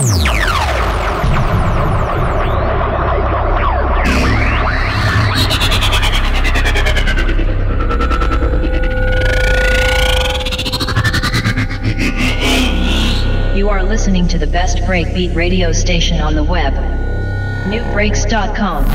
You are listening to the best breakbeat radio station on the web. NuBreaks.com.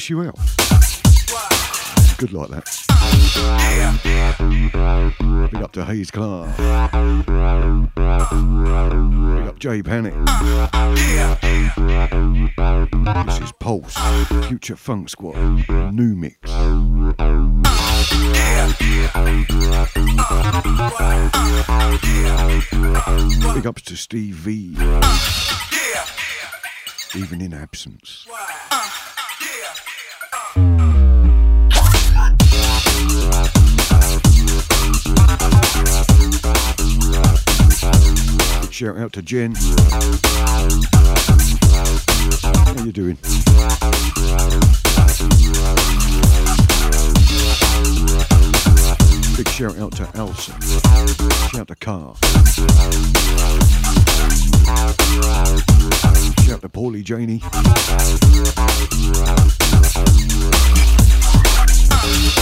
wish you out. It's good like that. Big up to Hayes Clark. Big up Jay Panic. This is Pulse, Future Funk Squad, Nu Mix. Big ups to Steve V. Even in absence. Shout out to Jen. How you doing? Big shout out to Elsa. Shout out to Car. Shout out to Paulie Janie. For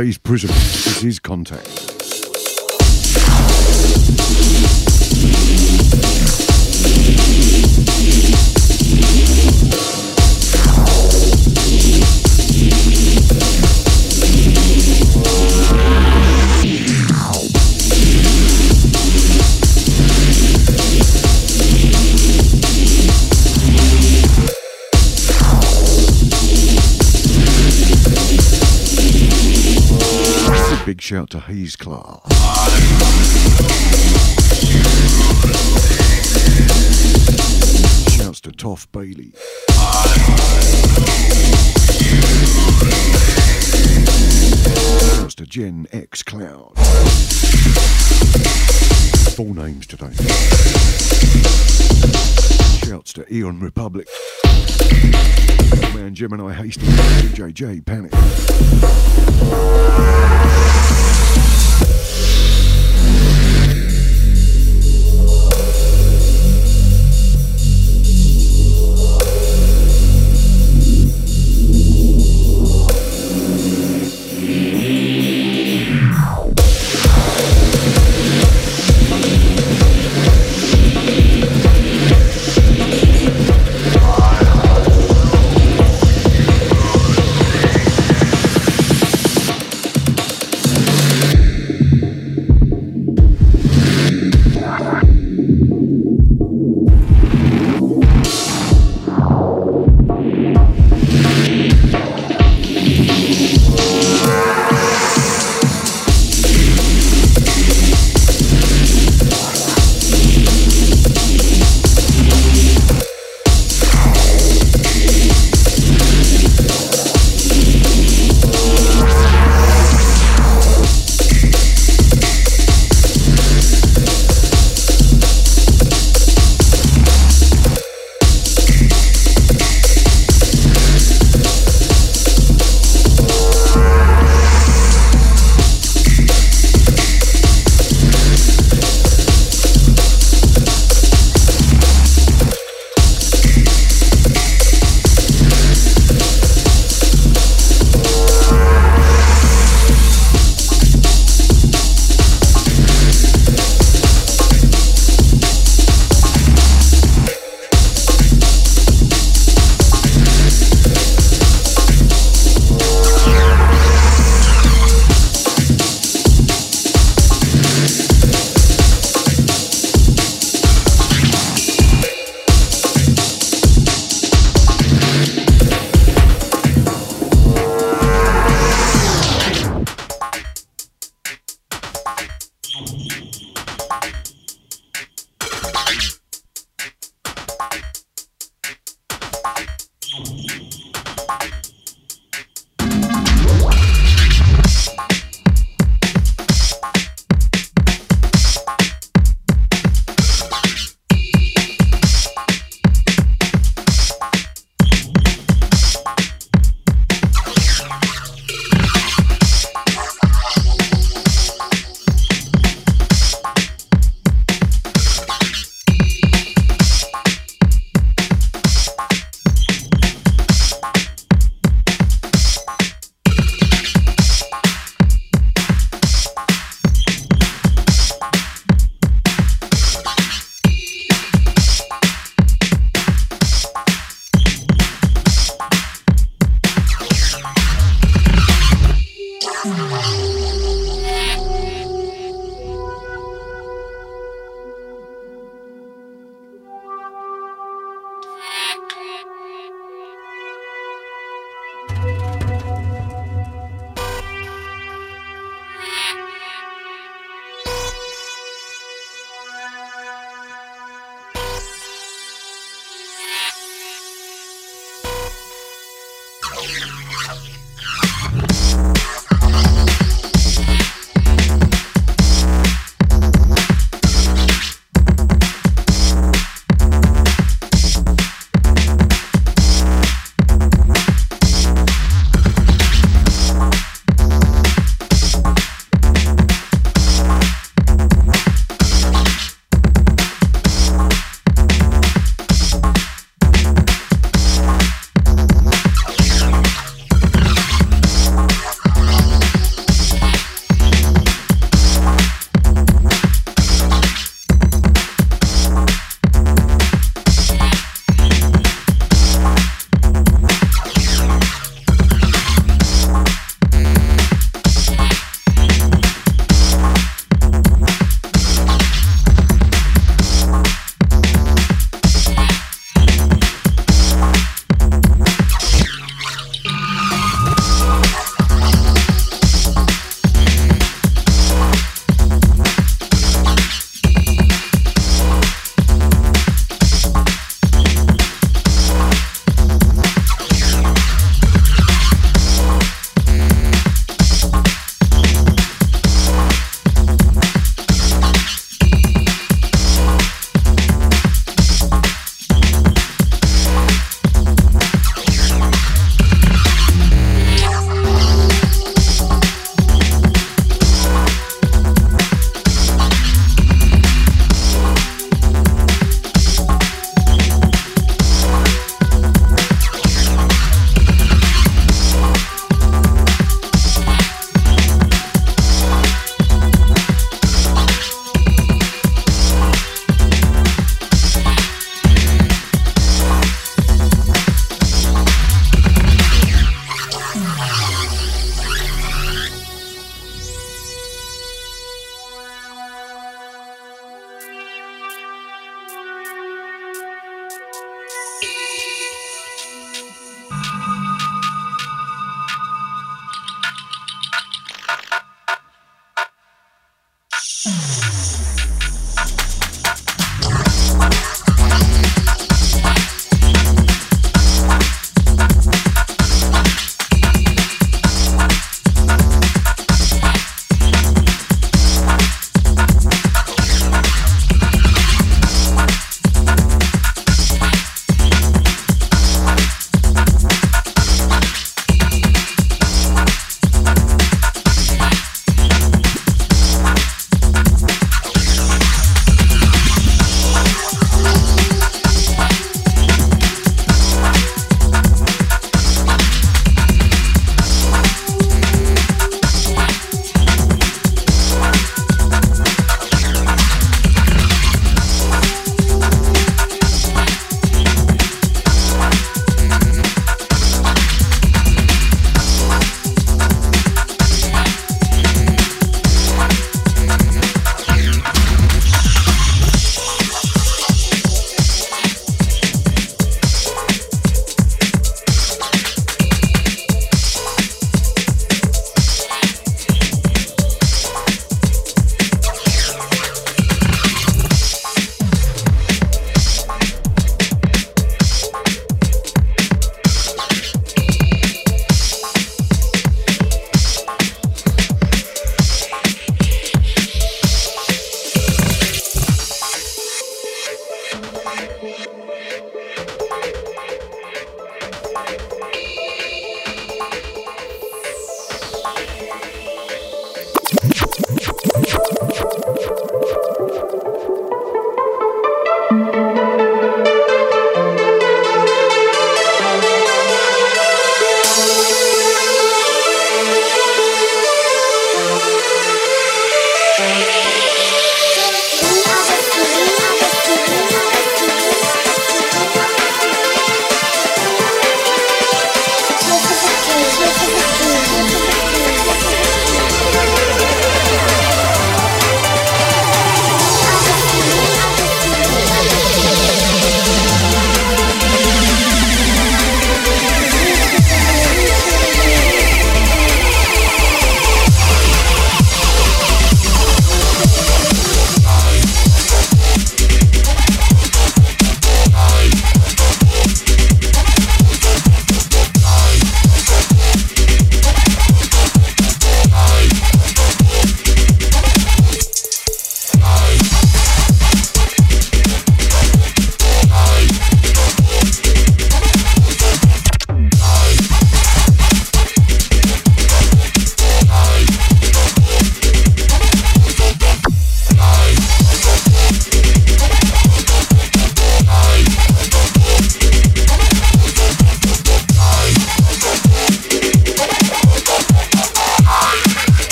And Daze Prism is his contact. Shout to Hayes Clark. Shouts to Toff Bailey. Shouts to Gen X Cloud. Full names today. Shouts to Eon Republic. Man Gemini Hastings, DJ Panic.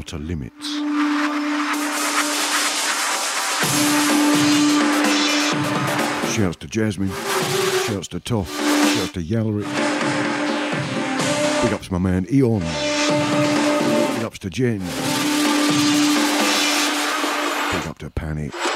Outer Limits. Shouts to Jasmine, shouts to Toff, shouts to Yalric. Big ups to my man Eon. Big ups to Jen. Big up to Panic.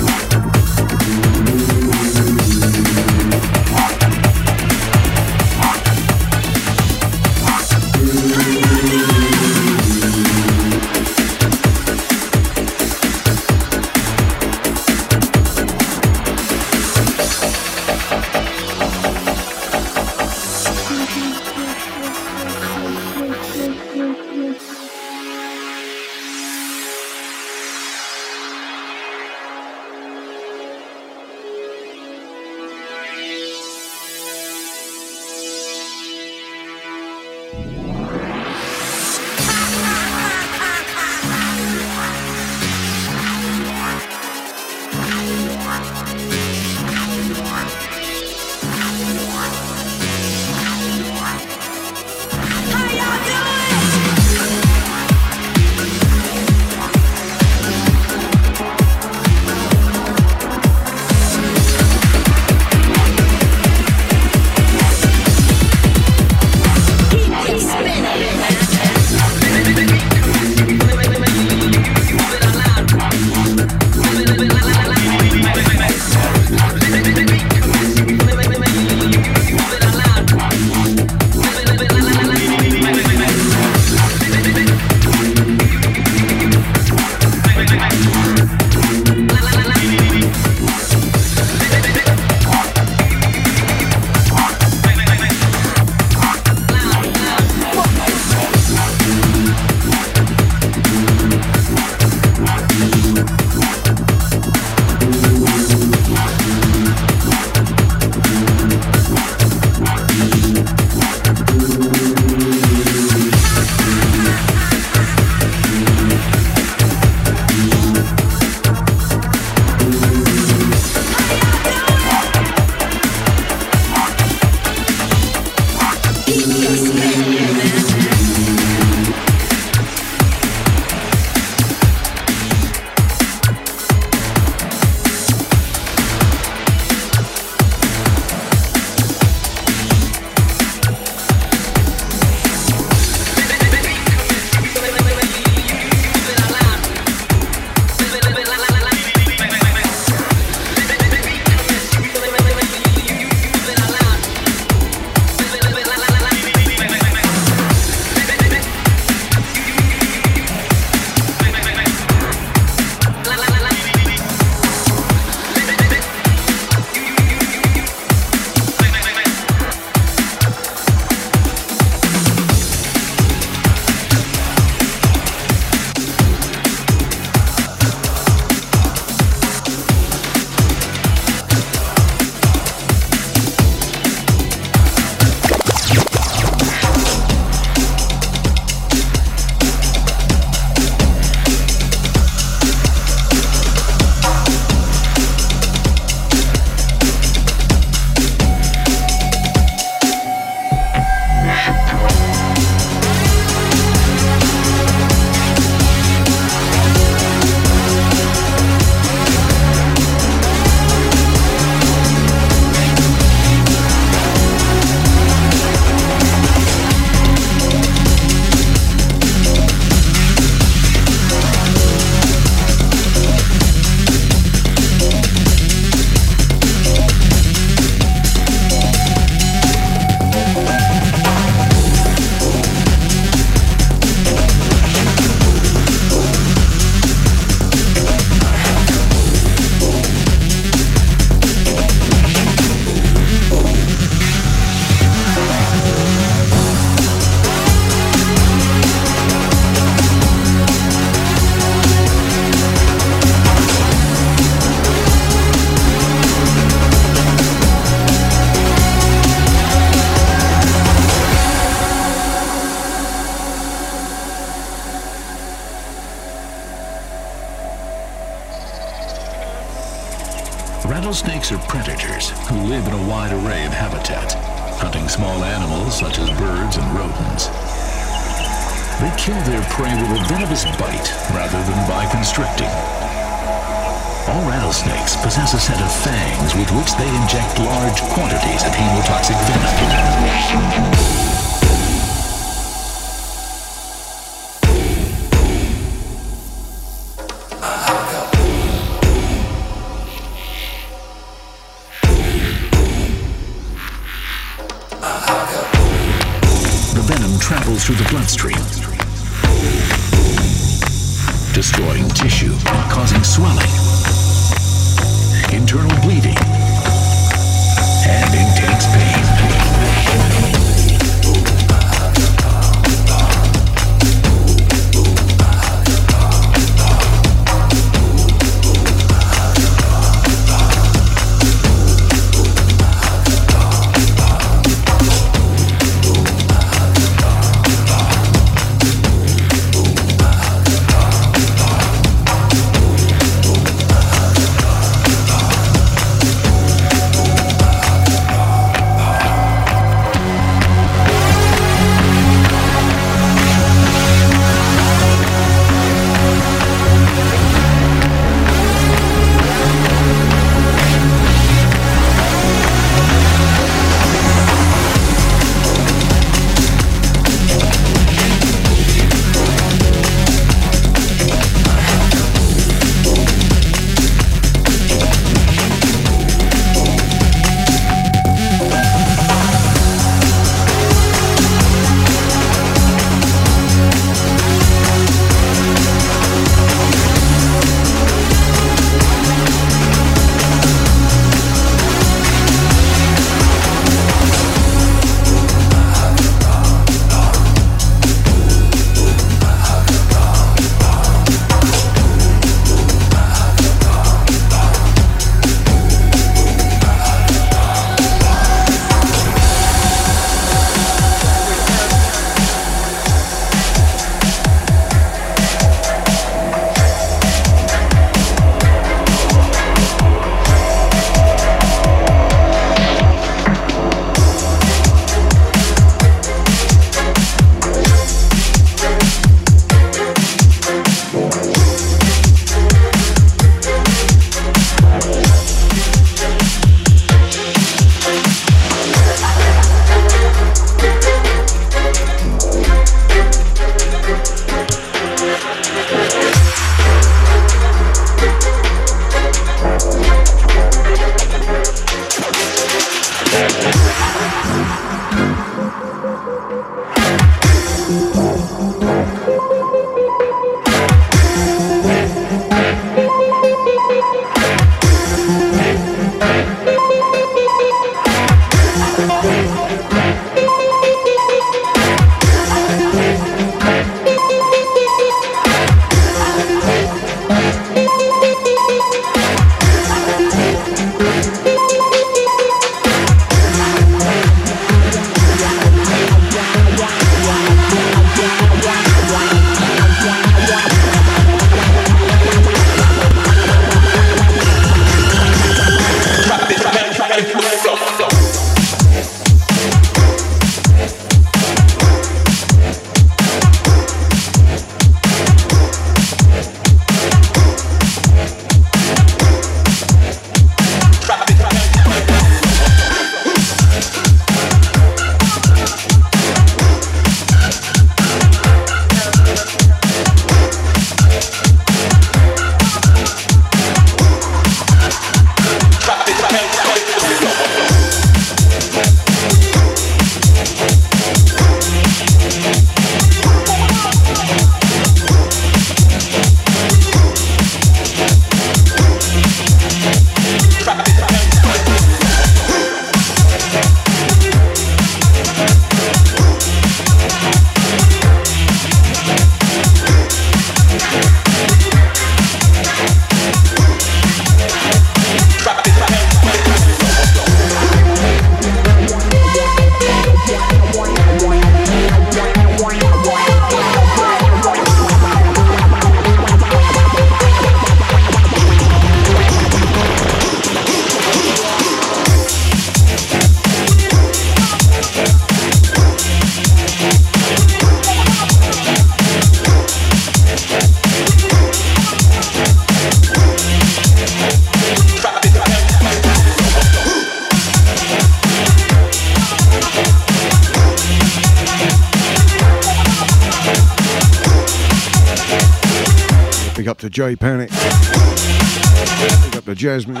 Jay Panic. Big up to Jasmine.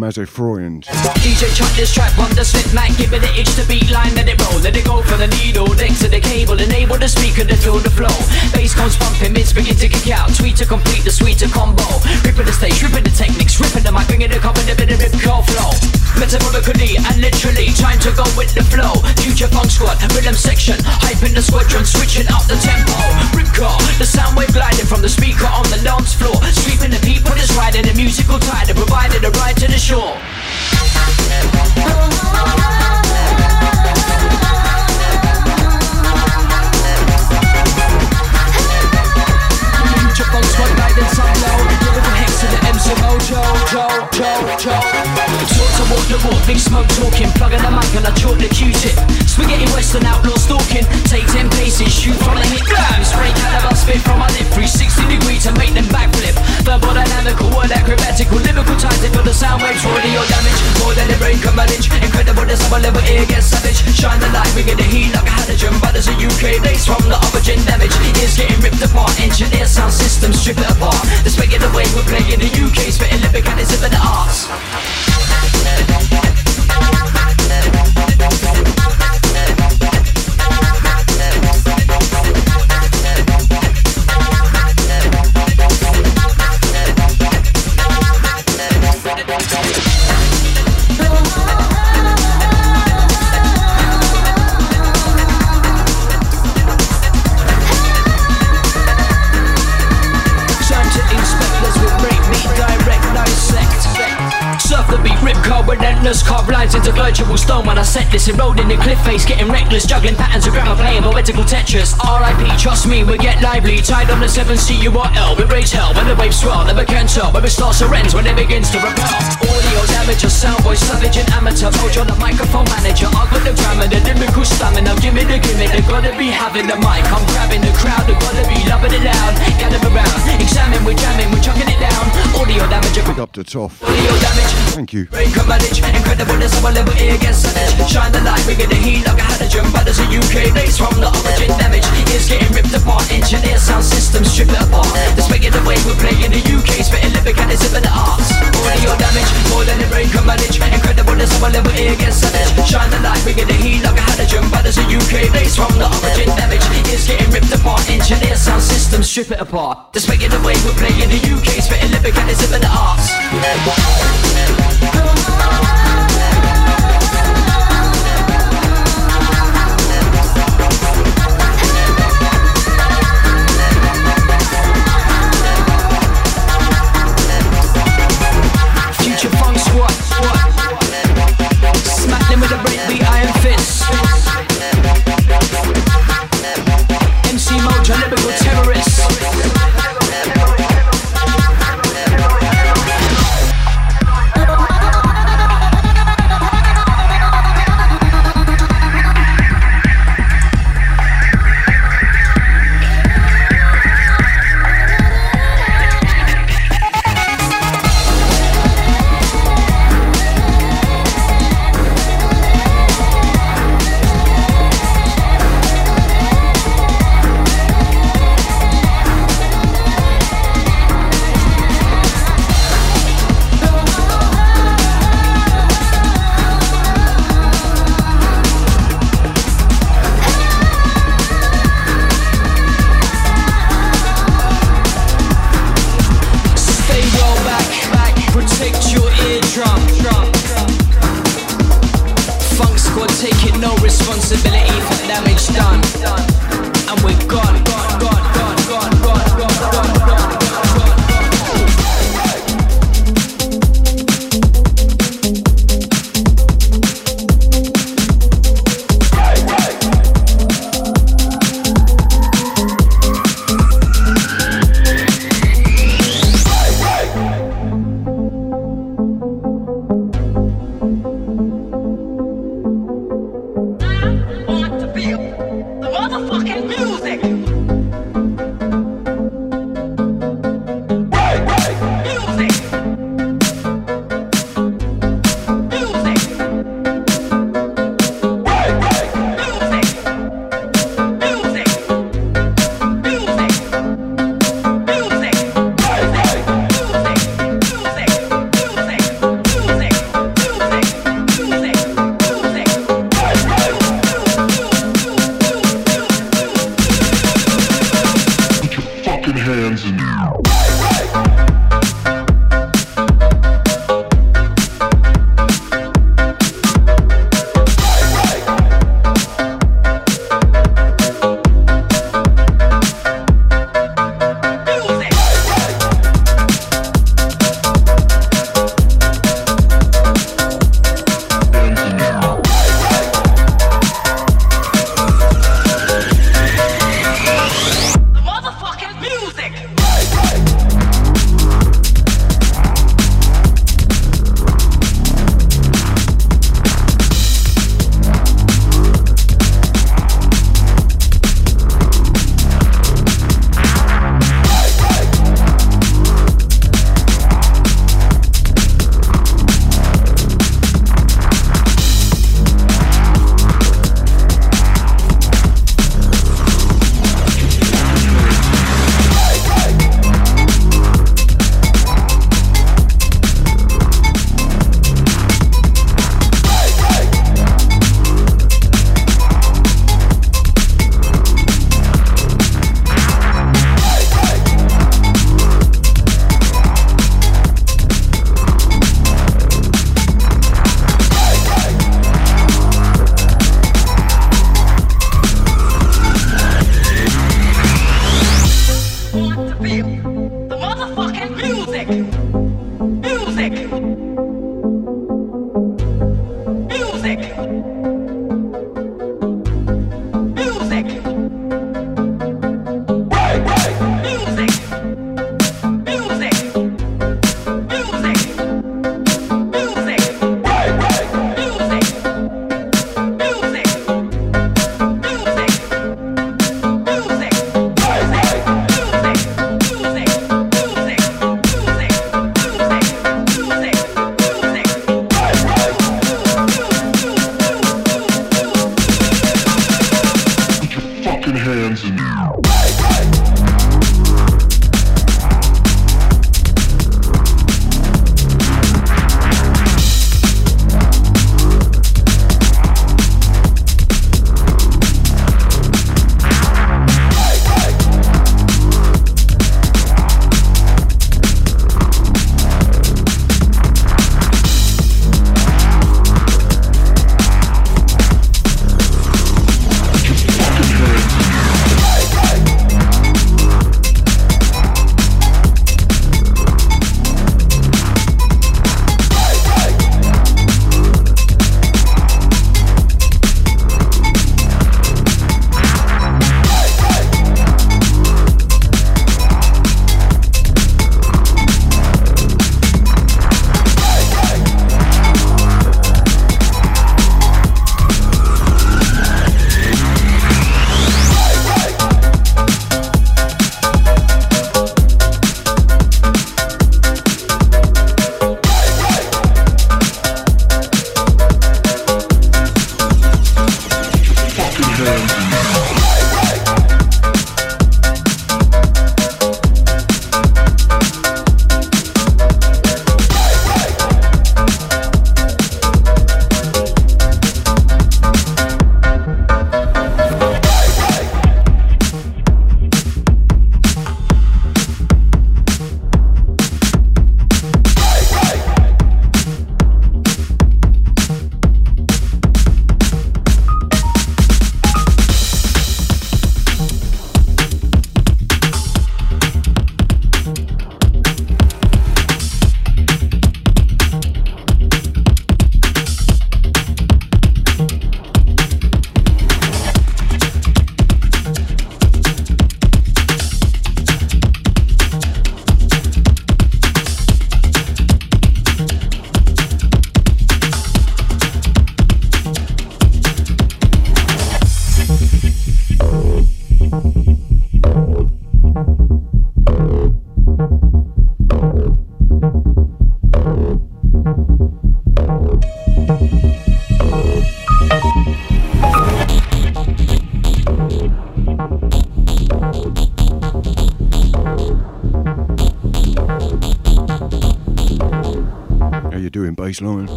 Freund. DJ chuck this track on the slip mic, give it an itch to beat line, let it roll, let it go for the needle, next to the cable, enable the speaker to feel the flow. Bass comes pumping, mids begin to kick out, tweet to complete the sweeter combo. Ripping the stage, ripping the techniques, ripping the mic, bringing the cover, the bit of rip flow. Metaphorically and literally, trying to go with the flow. Future funk squad, rhythm section, hyping the squadron, switching up the tempo. Rip car, the sound wave gliding from the speaker on the dance floor, people the musical tide, and provided a ride to the shore. Future the MC Mojo, Joe, Joe, Joe. Talk to walk the walk, big smoke talking, plugging the mic and I chalk the Q-tip. Spaghetti western outlaw stalking, take ten paces, shoot from the hip. Blam, spray caliber spit from my lip, 360 degree to make them backflip. Verbal dynamical, word acrobatical, lyrical ties for the sound waves, audio damage, more than a brain manage. Incredible, the summer level ear gets savage. Shine the light, we get the heat like a halogen, but there's a UK base from the origin damage. Ears getting ripped apart, engineer sound system, strip it apart. The the way we're playing the UK, spitting lyric and it's in the arts. Thank you. The car, relentless, carve lines into virtual stone when I set this. Eroding the cliff face, getting reckless, juggling patterns of grammar, playing poetical Tetris. RIP, trust me, we get lively. Tied on the 7 C-U-R-L, we raise hell when the waves swell. Never can tell where it starts or ends when it begins to repel. Audio damage, a sound voice, savage and amateur. Mojo, the microphone manager. I got the grammar, the lyrical stamina. Give me the gimmick, they gotta be having the mic. I'm grabbing the crowd, they gotta be loving it loud. Gather around, examine, we're jamming, we're chucking it down. Audio damage, a quick up to Toff. Audio damage. Thank you. Break a manage, incredible as our level A against savage. Shine the light, bringing the heat like a halogen. But as a UK base from the origin damage is getting ripped apart. Engineer sound systems strip it apart. This making the way we're playing the UK, spitting lyric and it's in the arts. Audio damage, more than a break a manage. Incredible as our level A against savage. Shine the light, bringing the heat like a halogen. But as a UK base from the origin damage is getting ripped apart. Engineer sound systems strip it apart. Making the way we're playing the UK, spitting lyric and it's in the arts.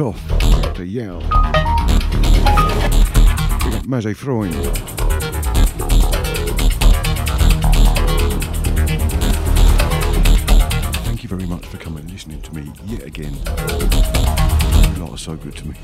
Up to yell. big up Maze Freund. Thank you very much for coming and listening to me yet again. You lot are so good to me.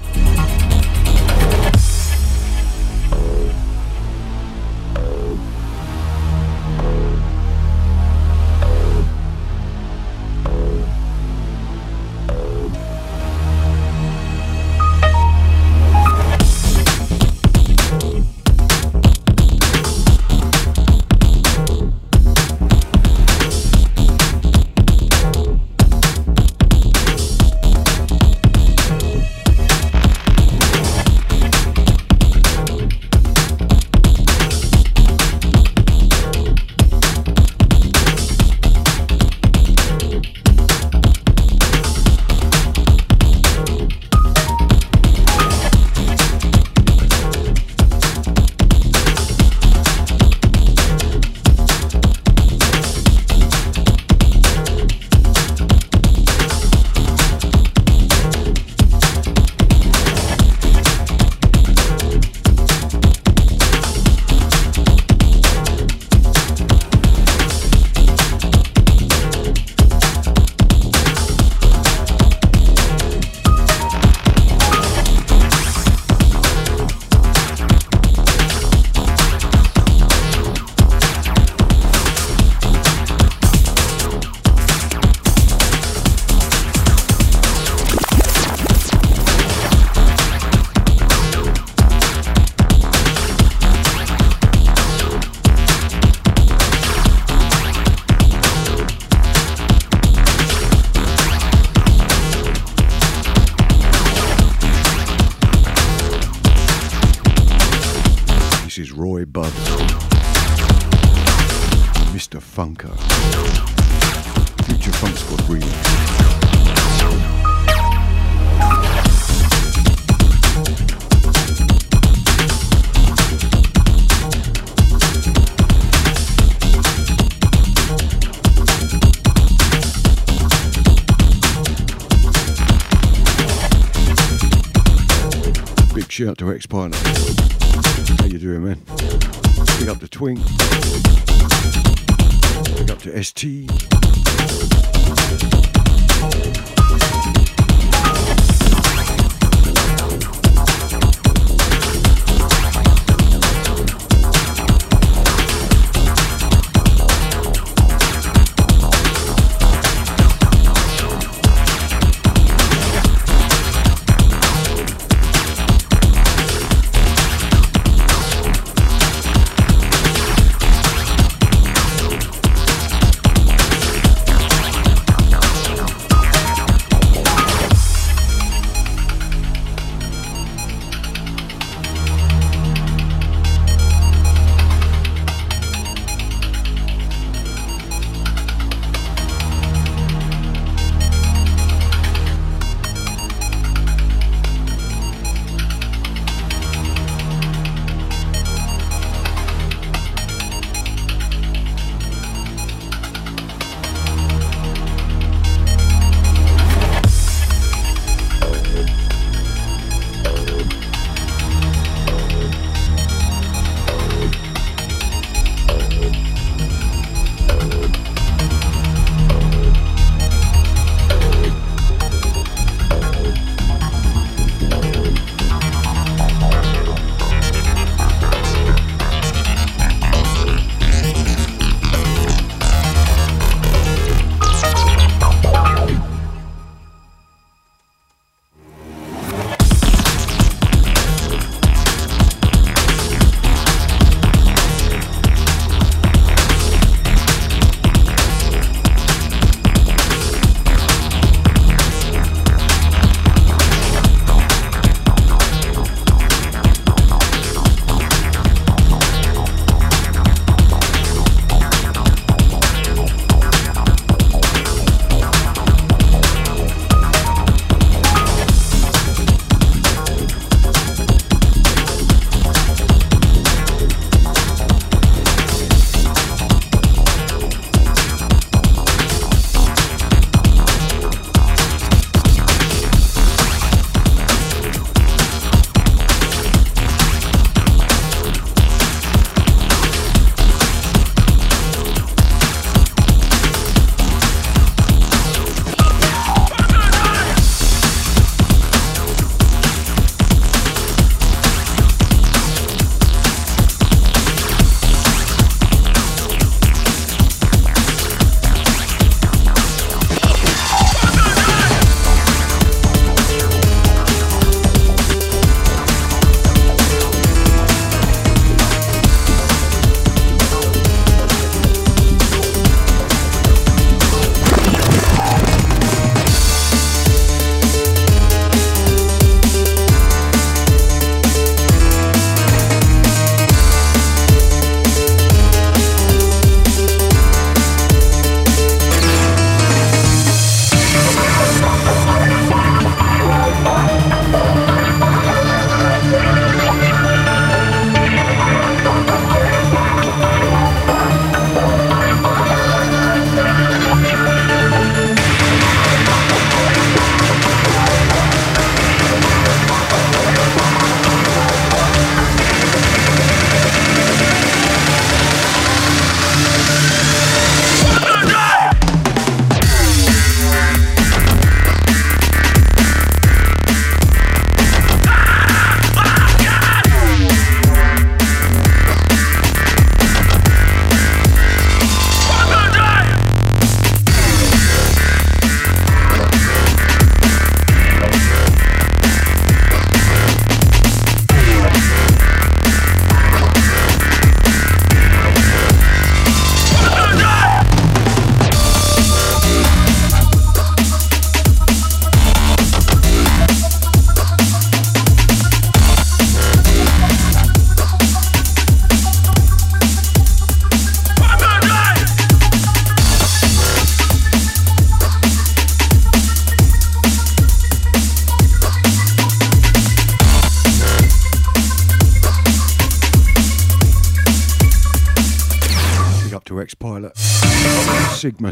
To X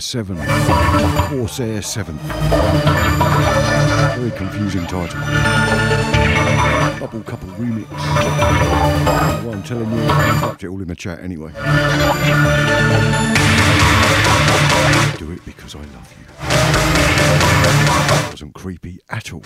Sigma 7, Corsair 7. Very confusing title. Bubble Couple remix. Well, I'm telling you, I it all in the chat anyway. Do it because I love you. It wasn't creepy at all.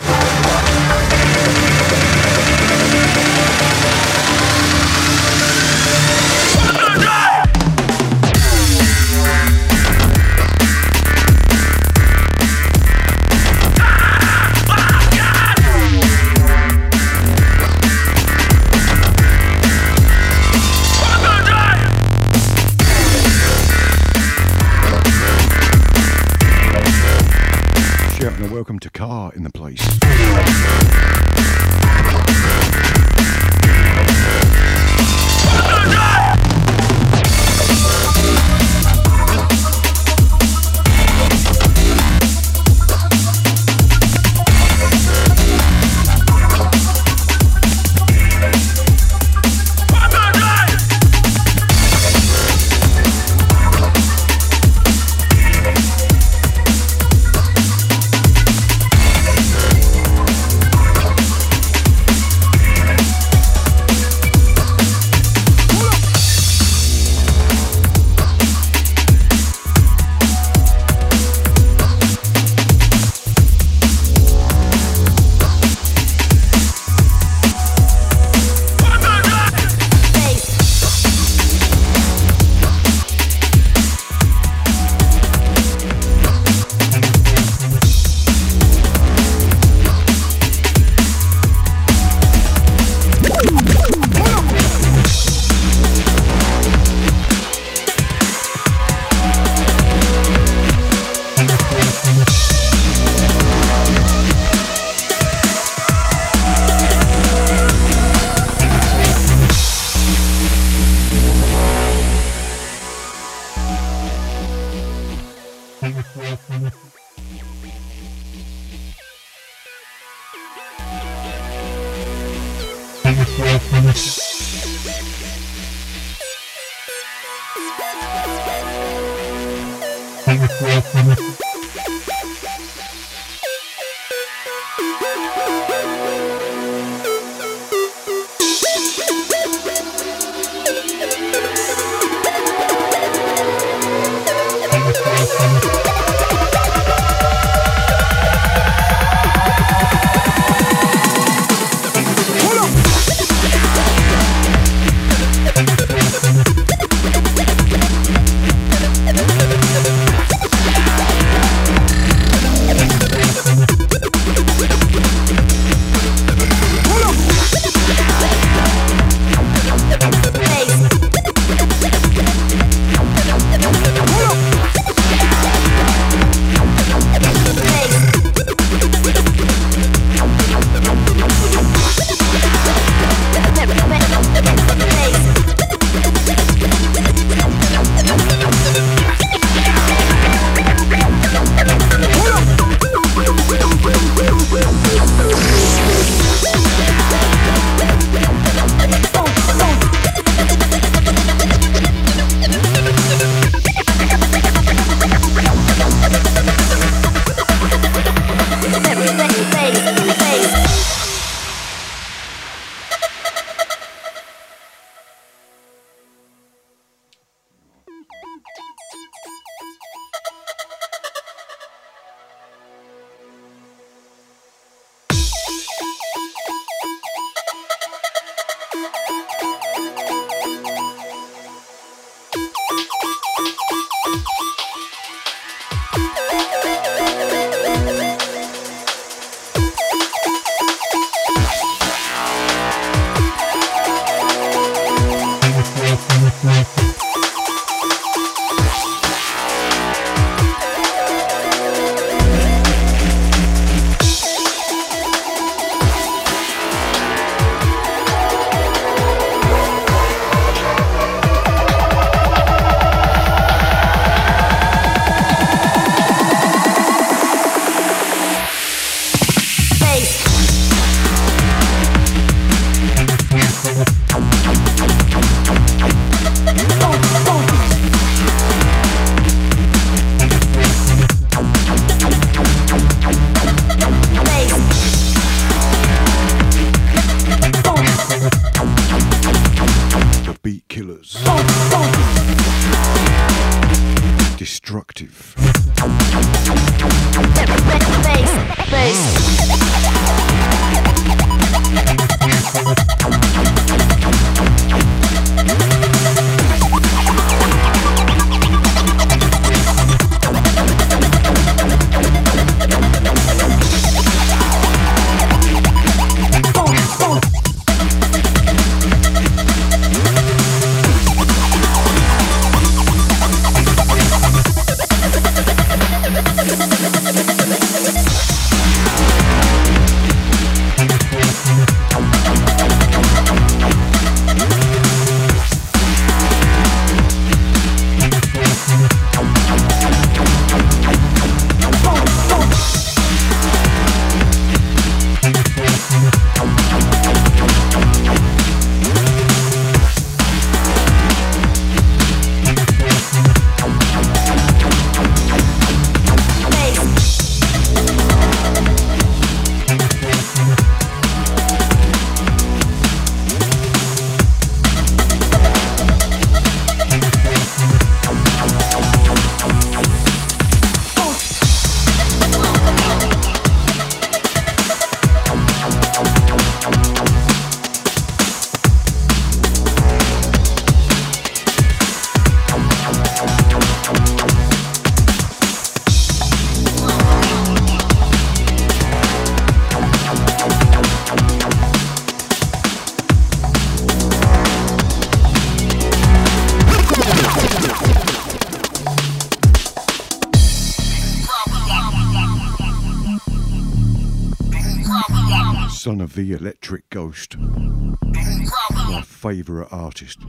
Artist.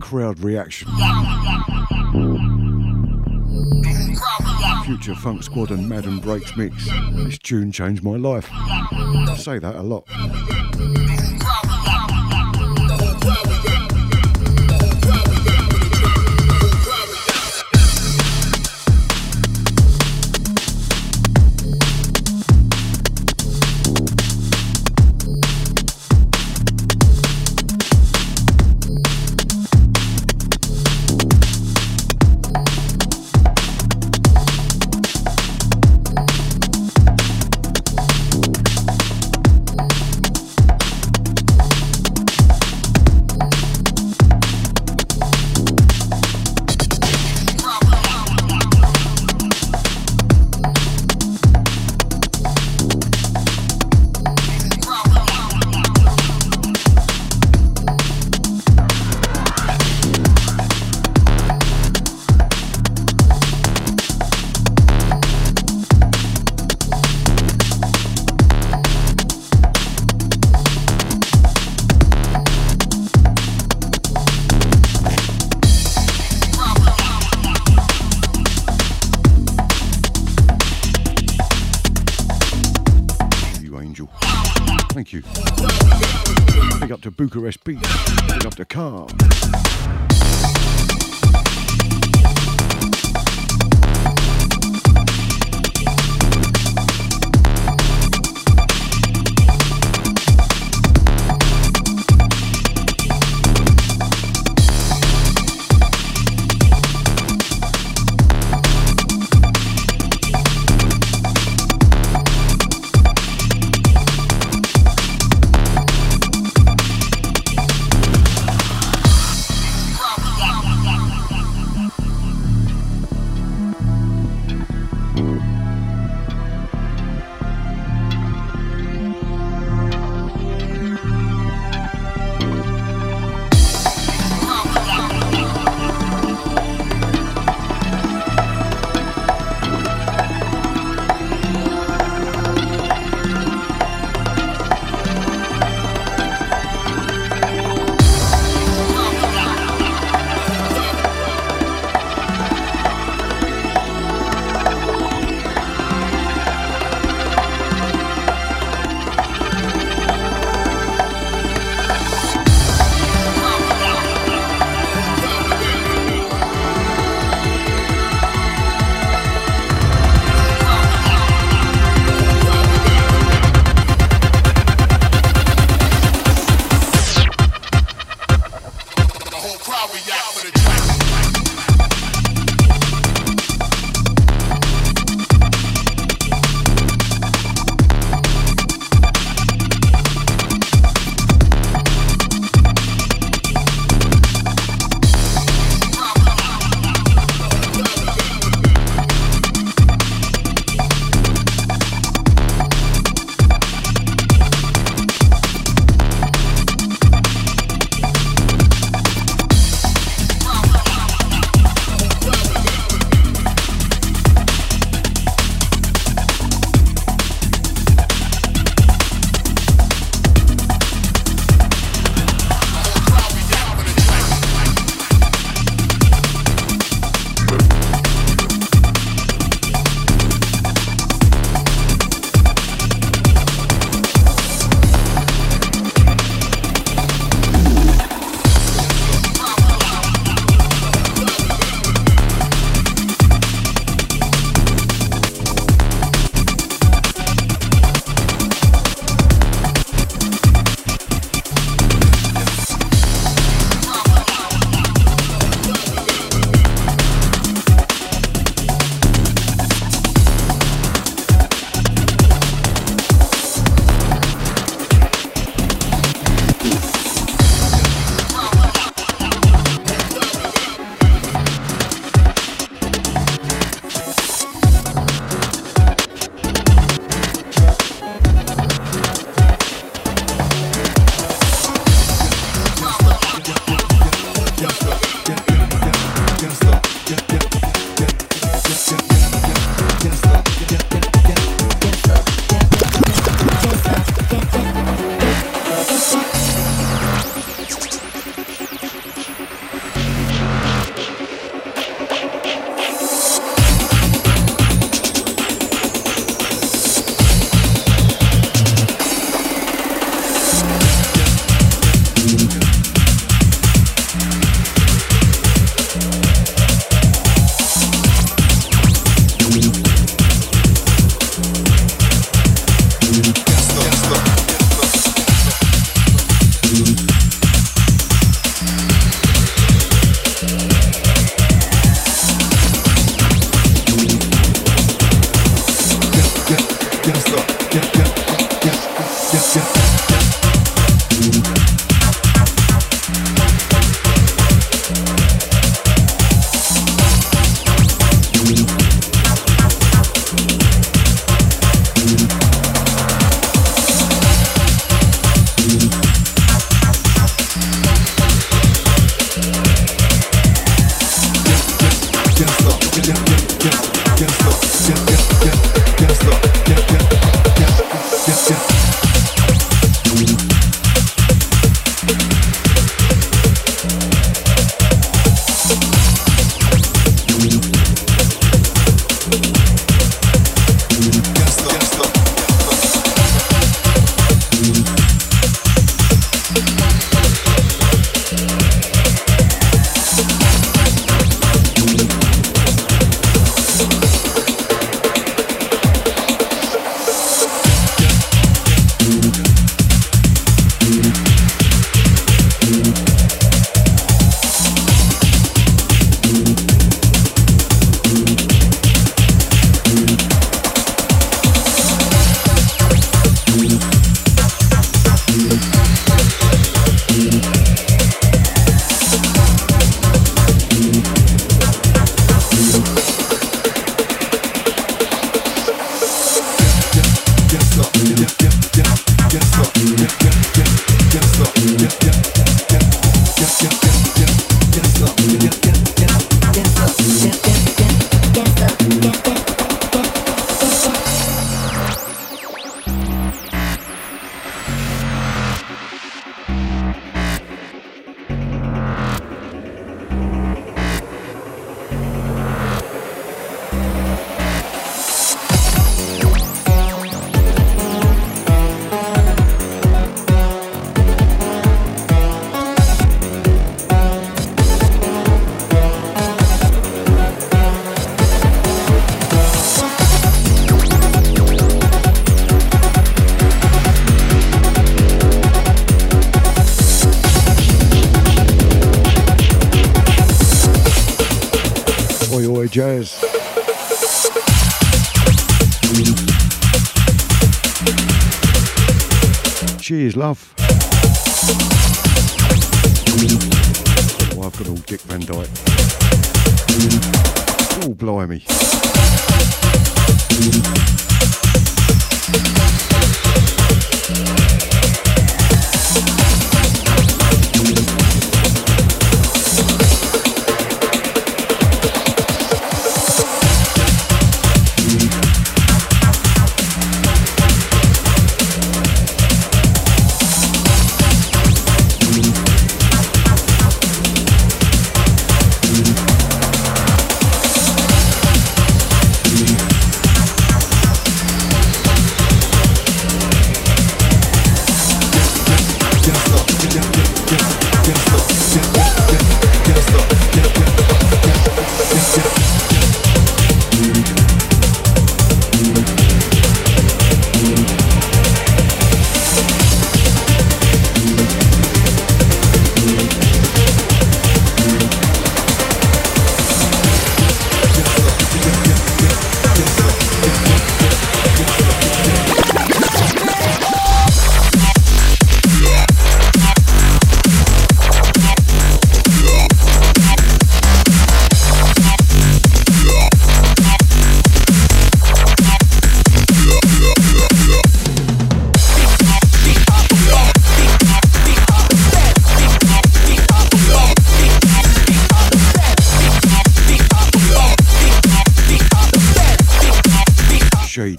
Crowd reaction. Future Funk Squad and Madam Breaks mix. This tune changed my life. I say that a lot.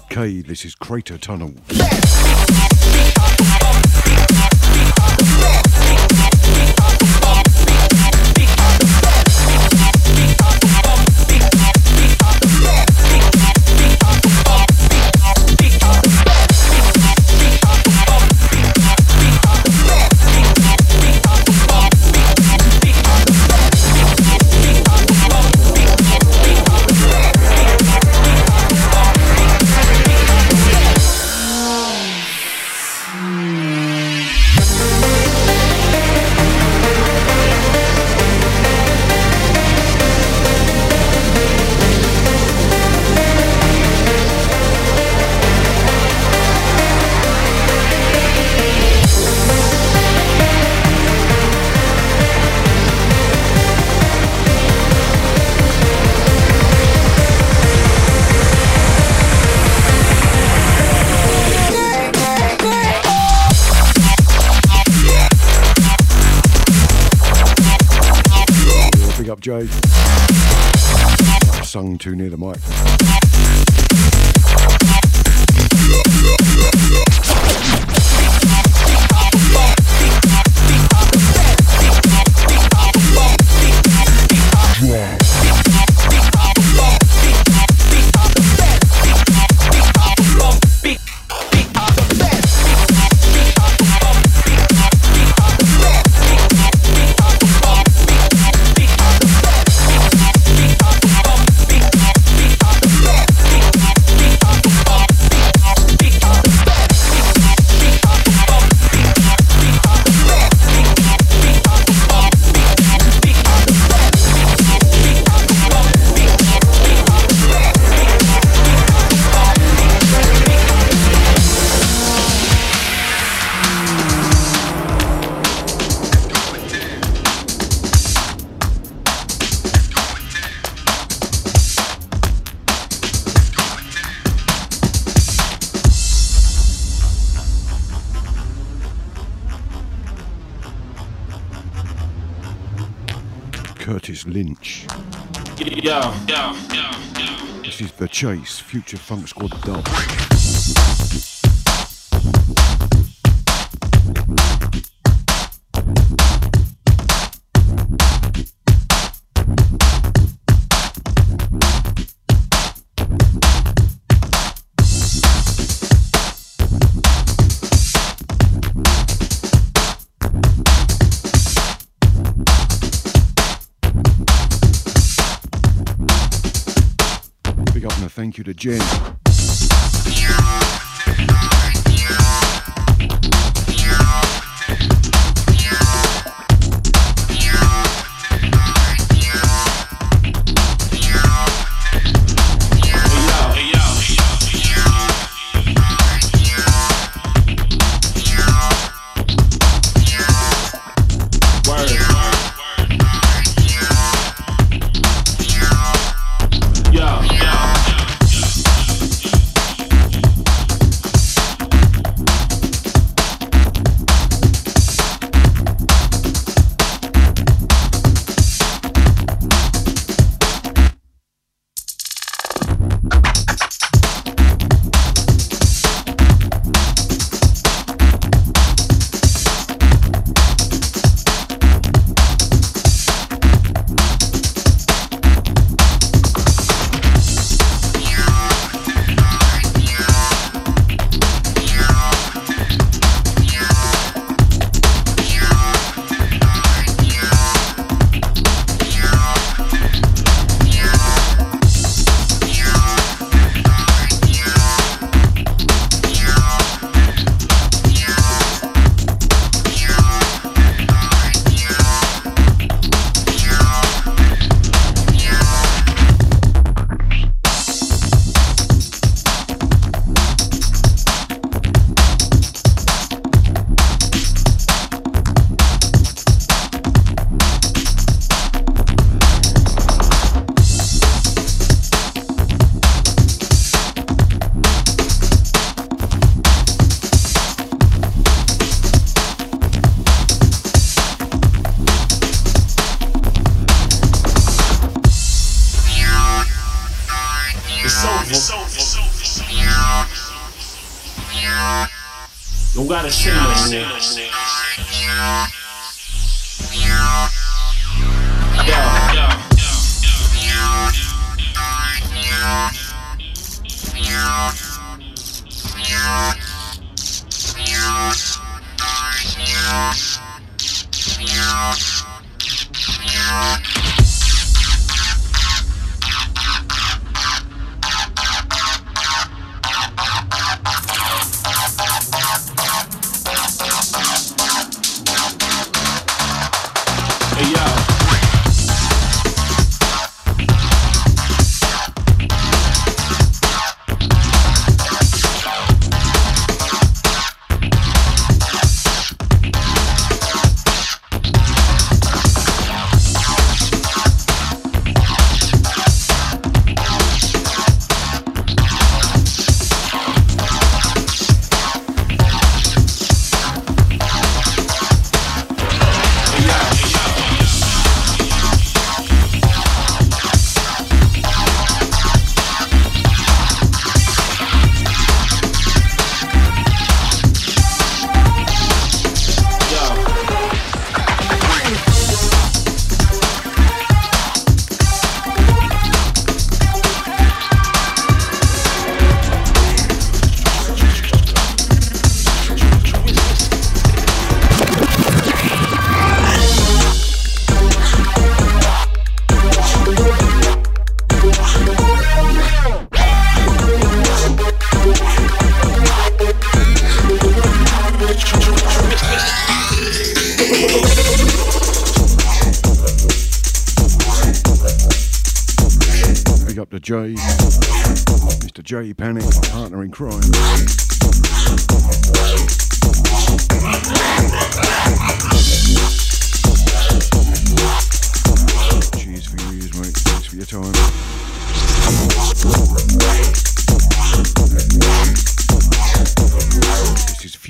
K, this is Crater Tunnel. Too near the mic. The Chase, Future Funk Squad dub. A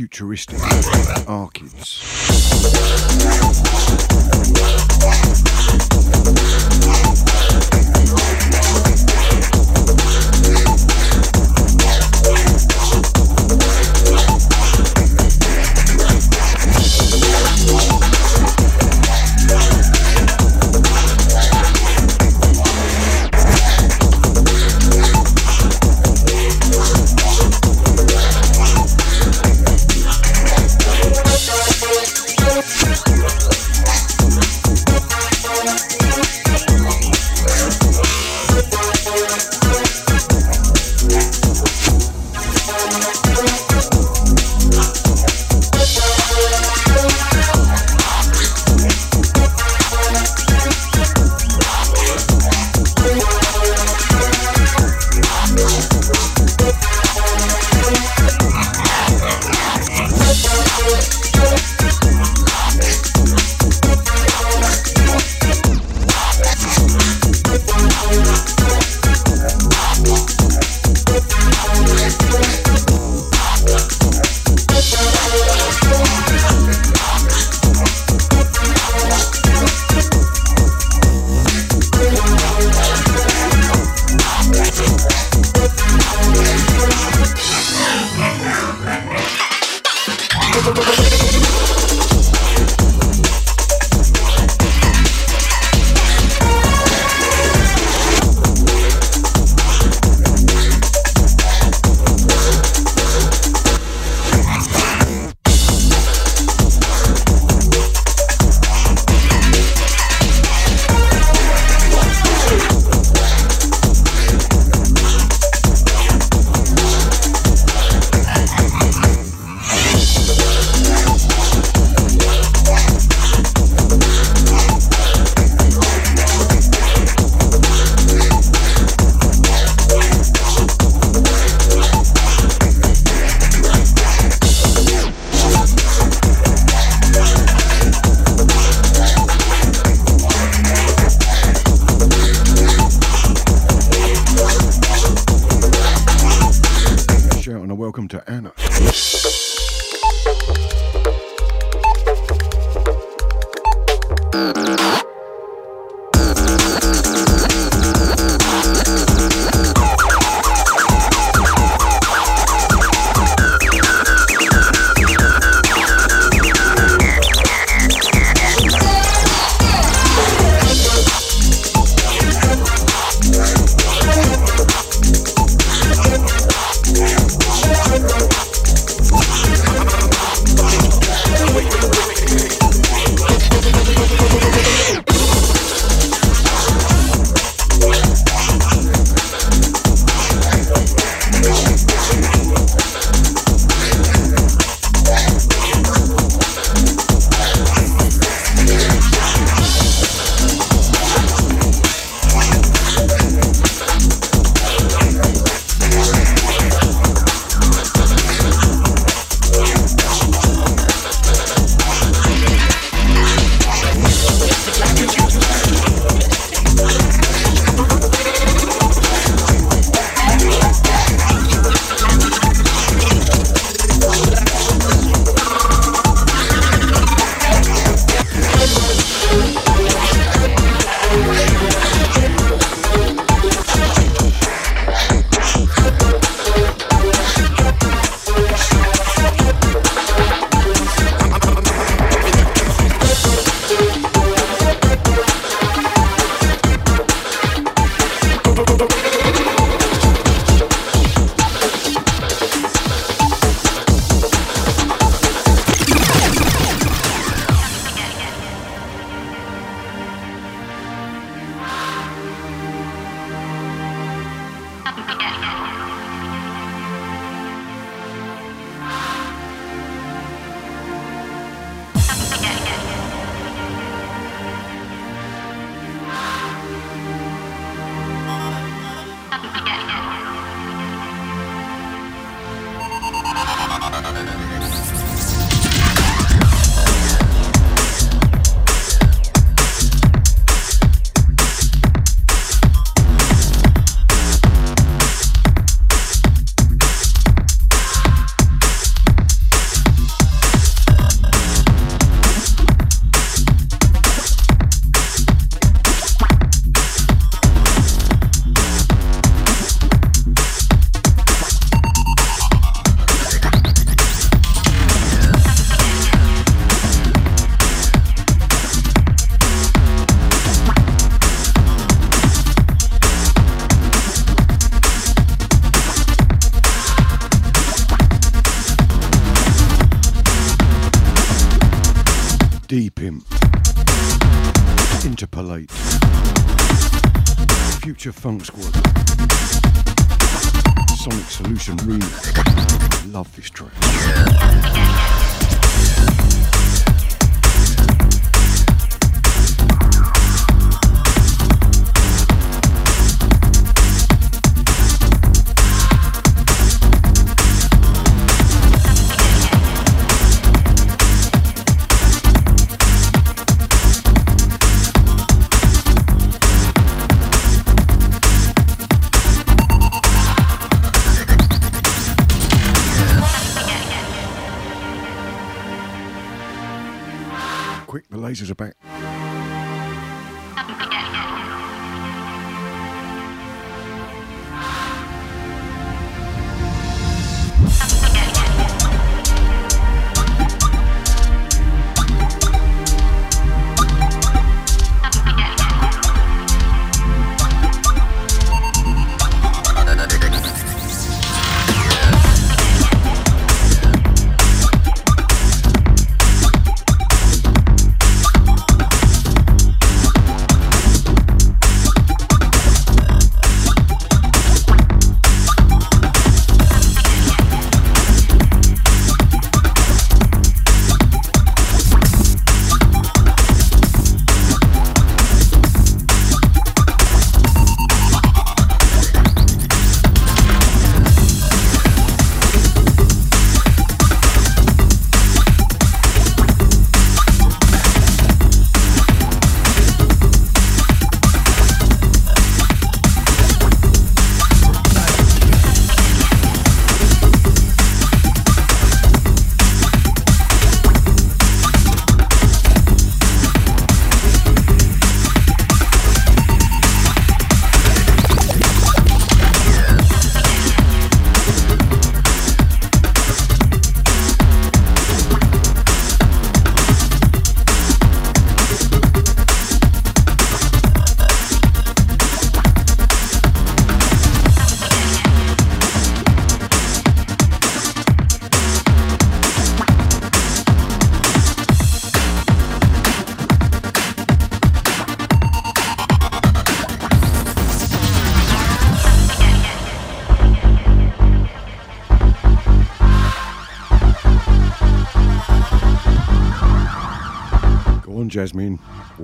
futuristic. R-Kidz.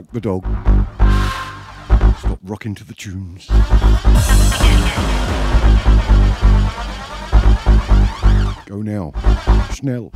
Walk the dog. Stop rocking to the tunes. Go now. Schnell.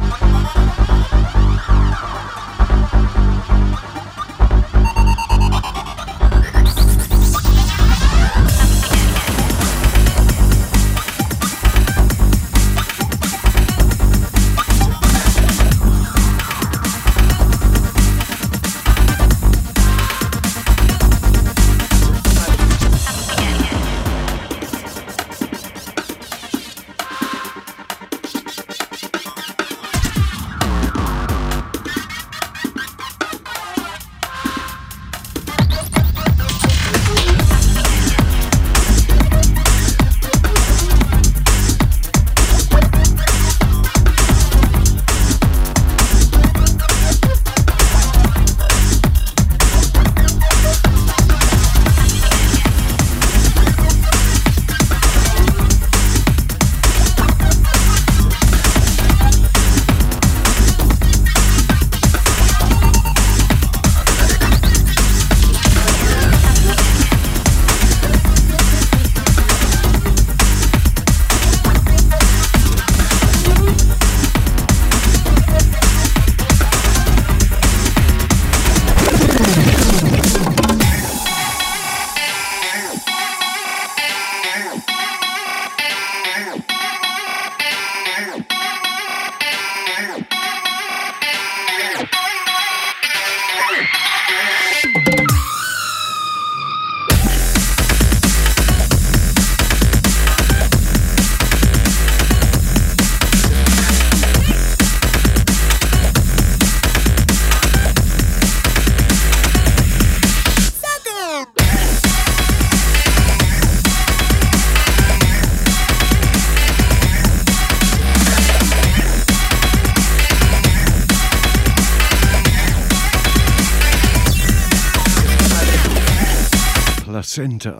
Center.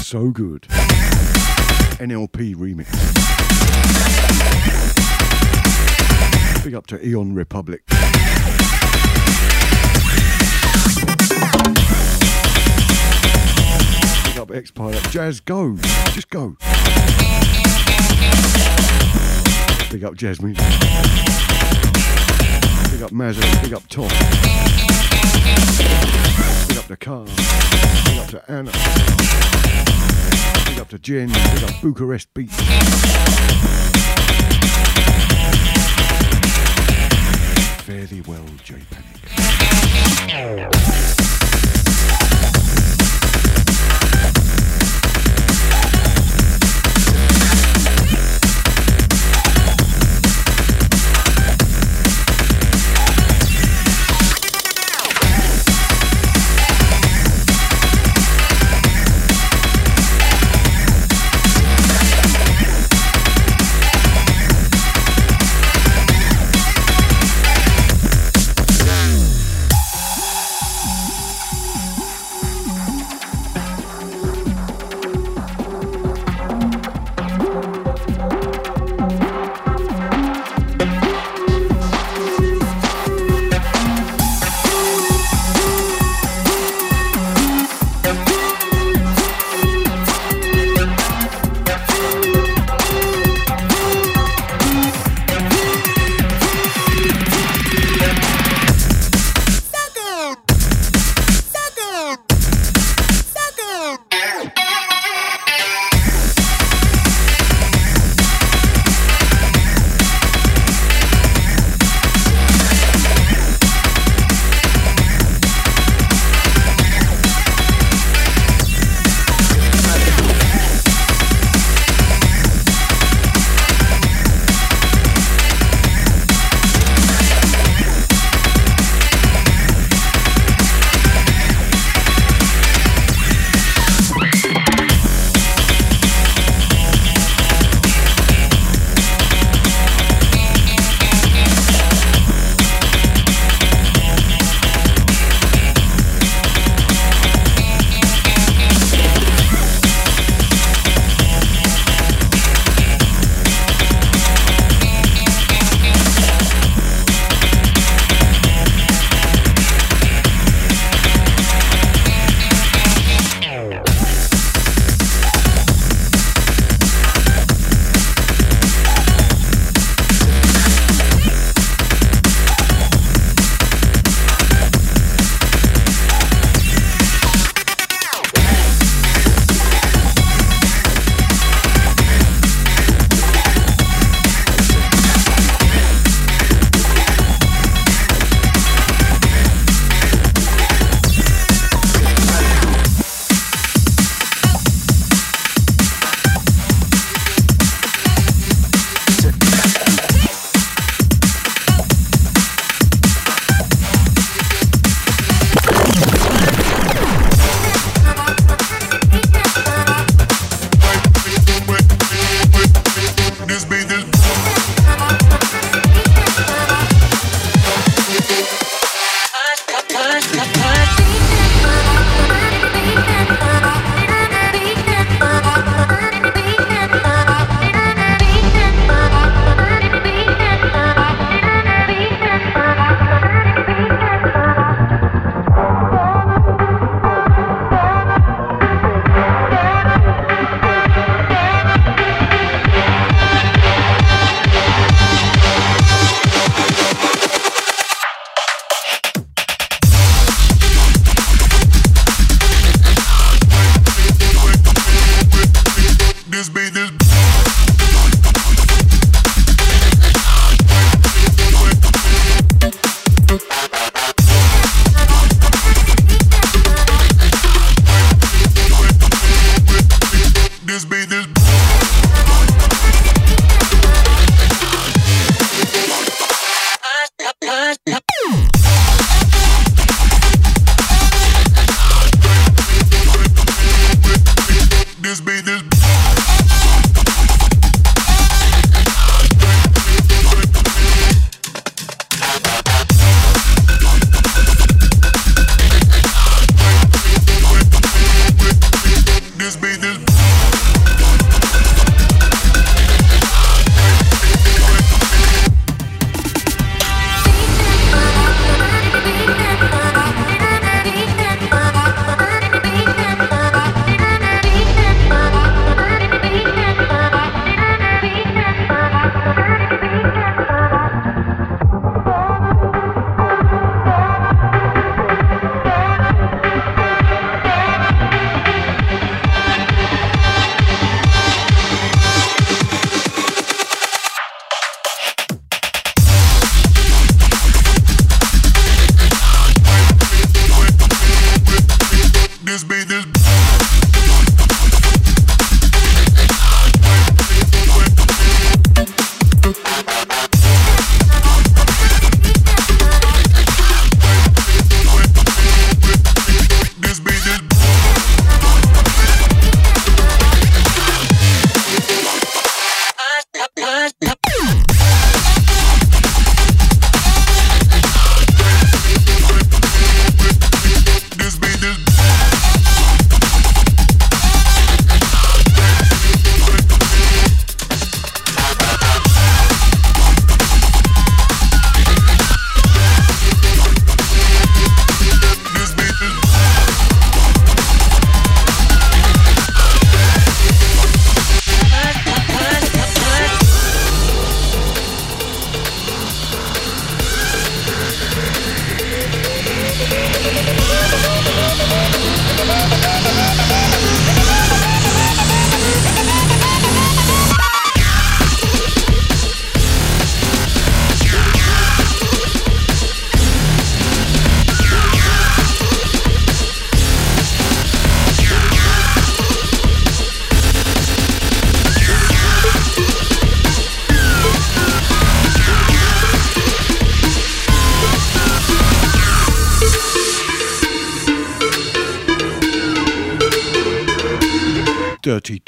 So good. NLP remix. Big up to Eon Republic. Big up X Pilot. Jazz, go. Just go. Big up Jasmine. Big up Mazza. Big up Tom. Up the car. Big up to Anna. Big up to Jen. Big up Bucharest Beach. Fare thee well, J Panic.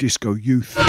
Disco Youth.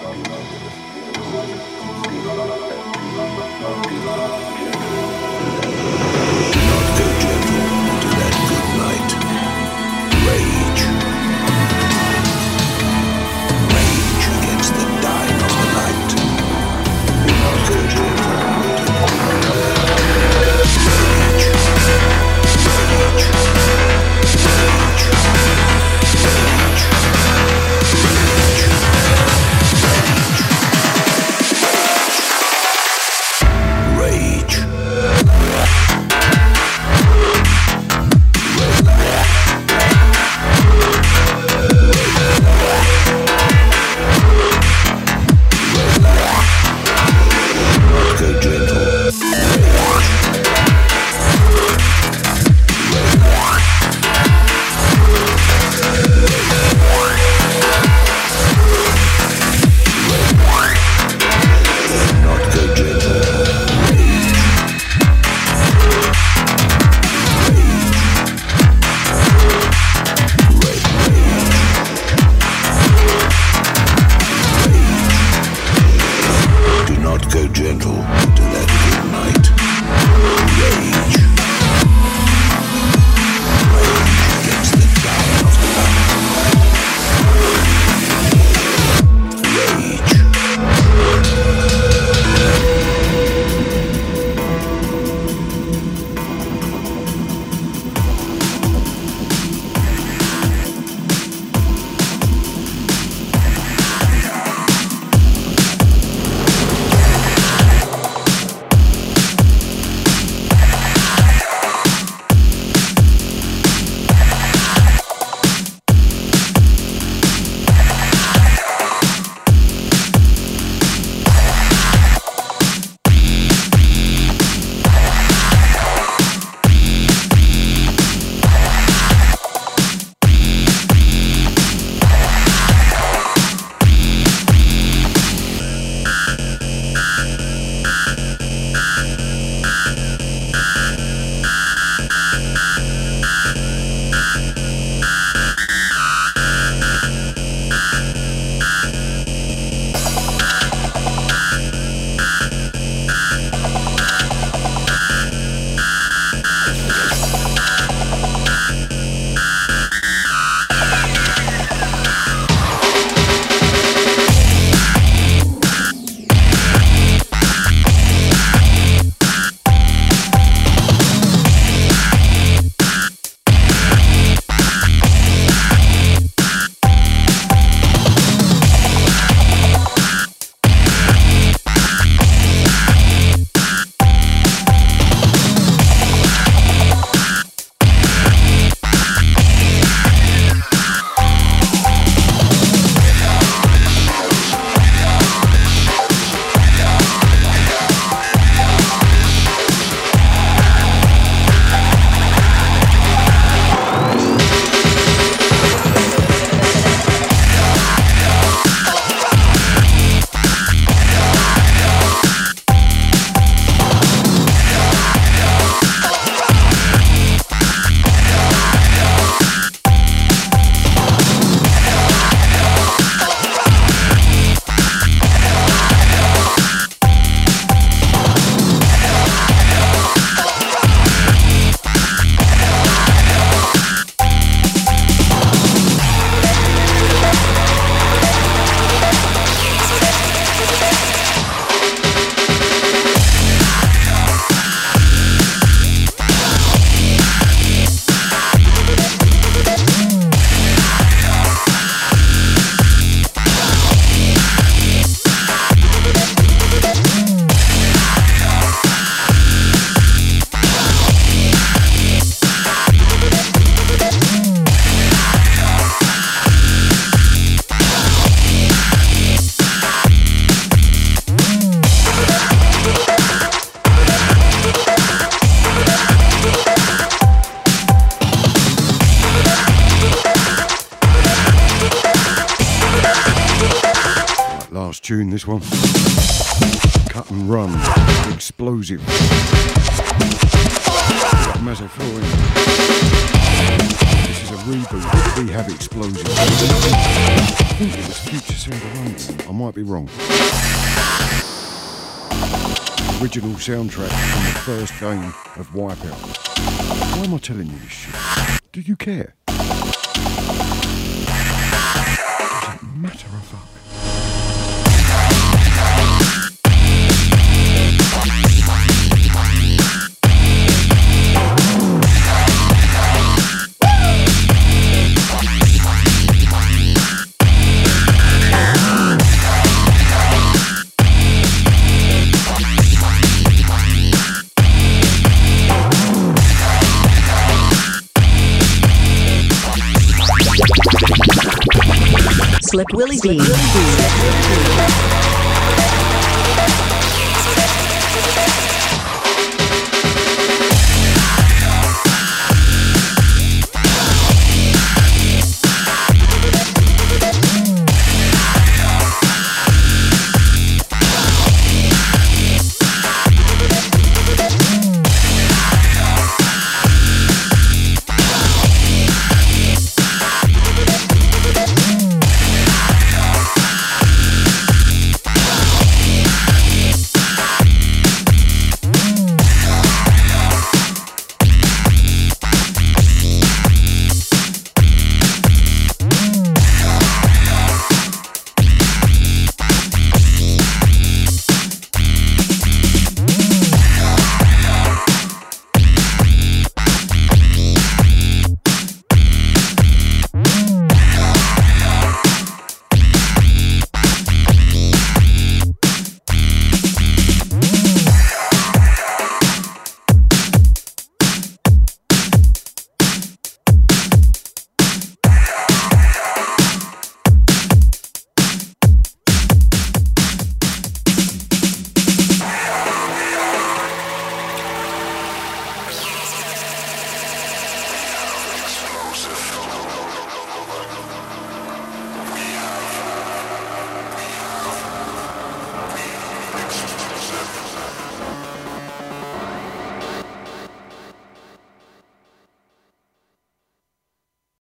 Do not soundtrack from the first game of Wipeout. Why am I telling you this shit? Do you care? Groovy.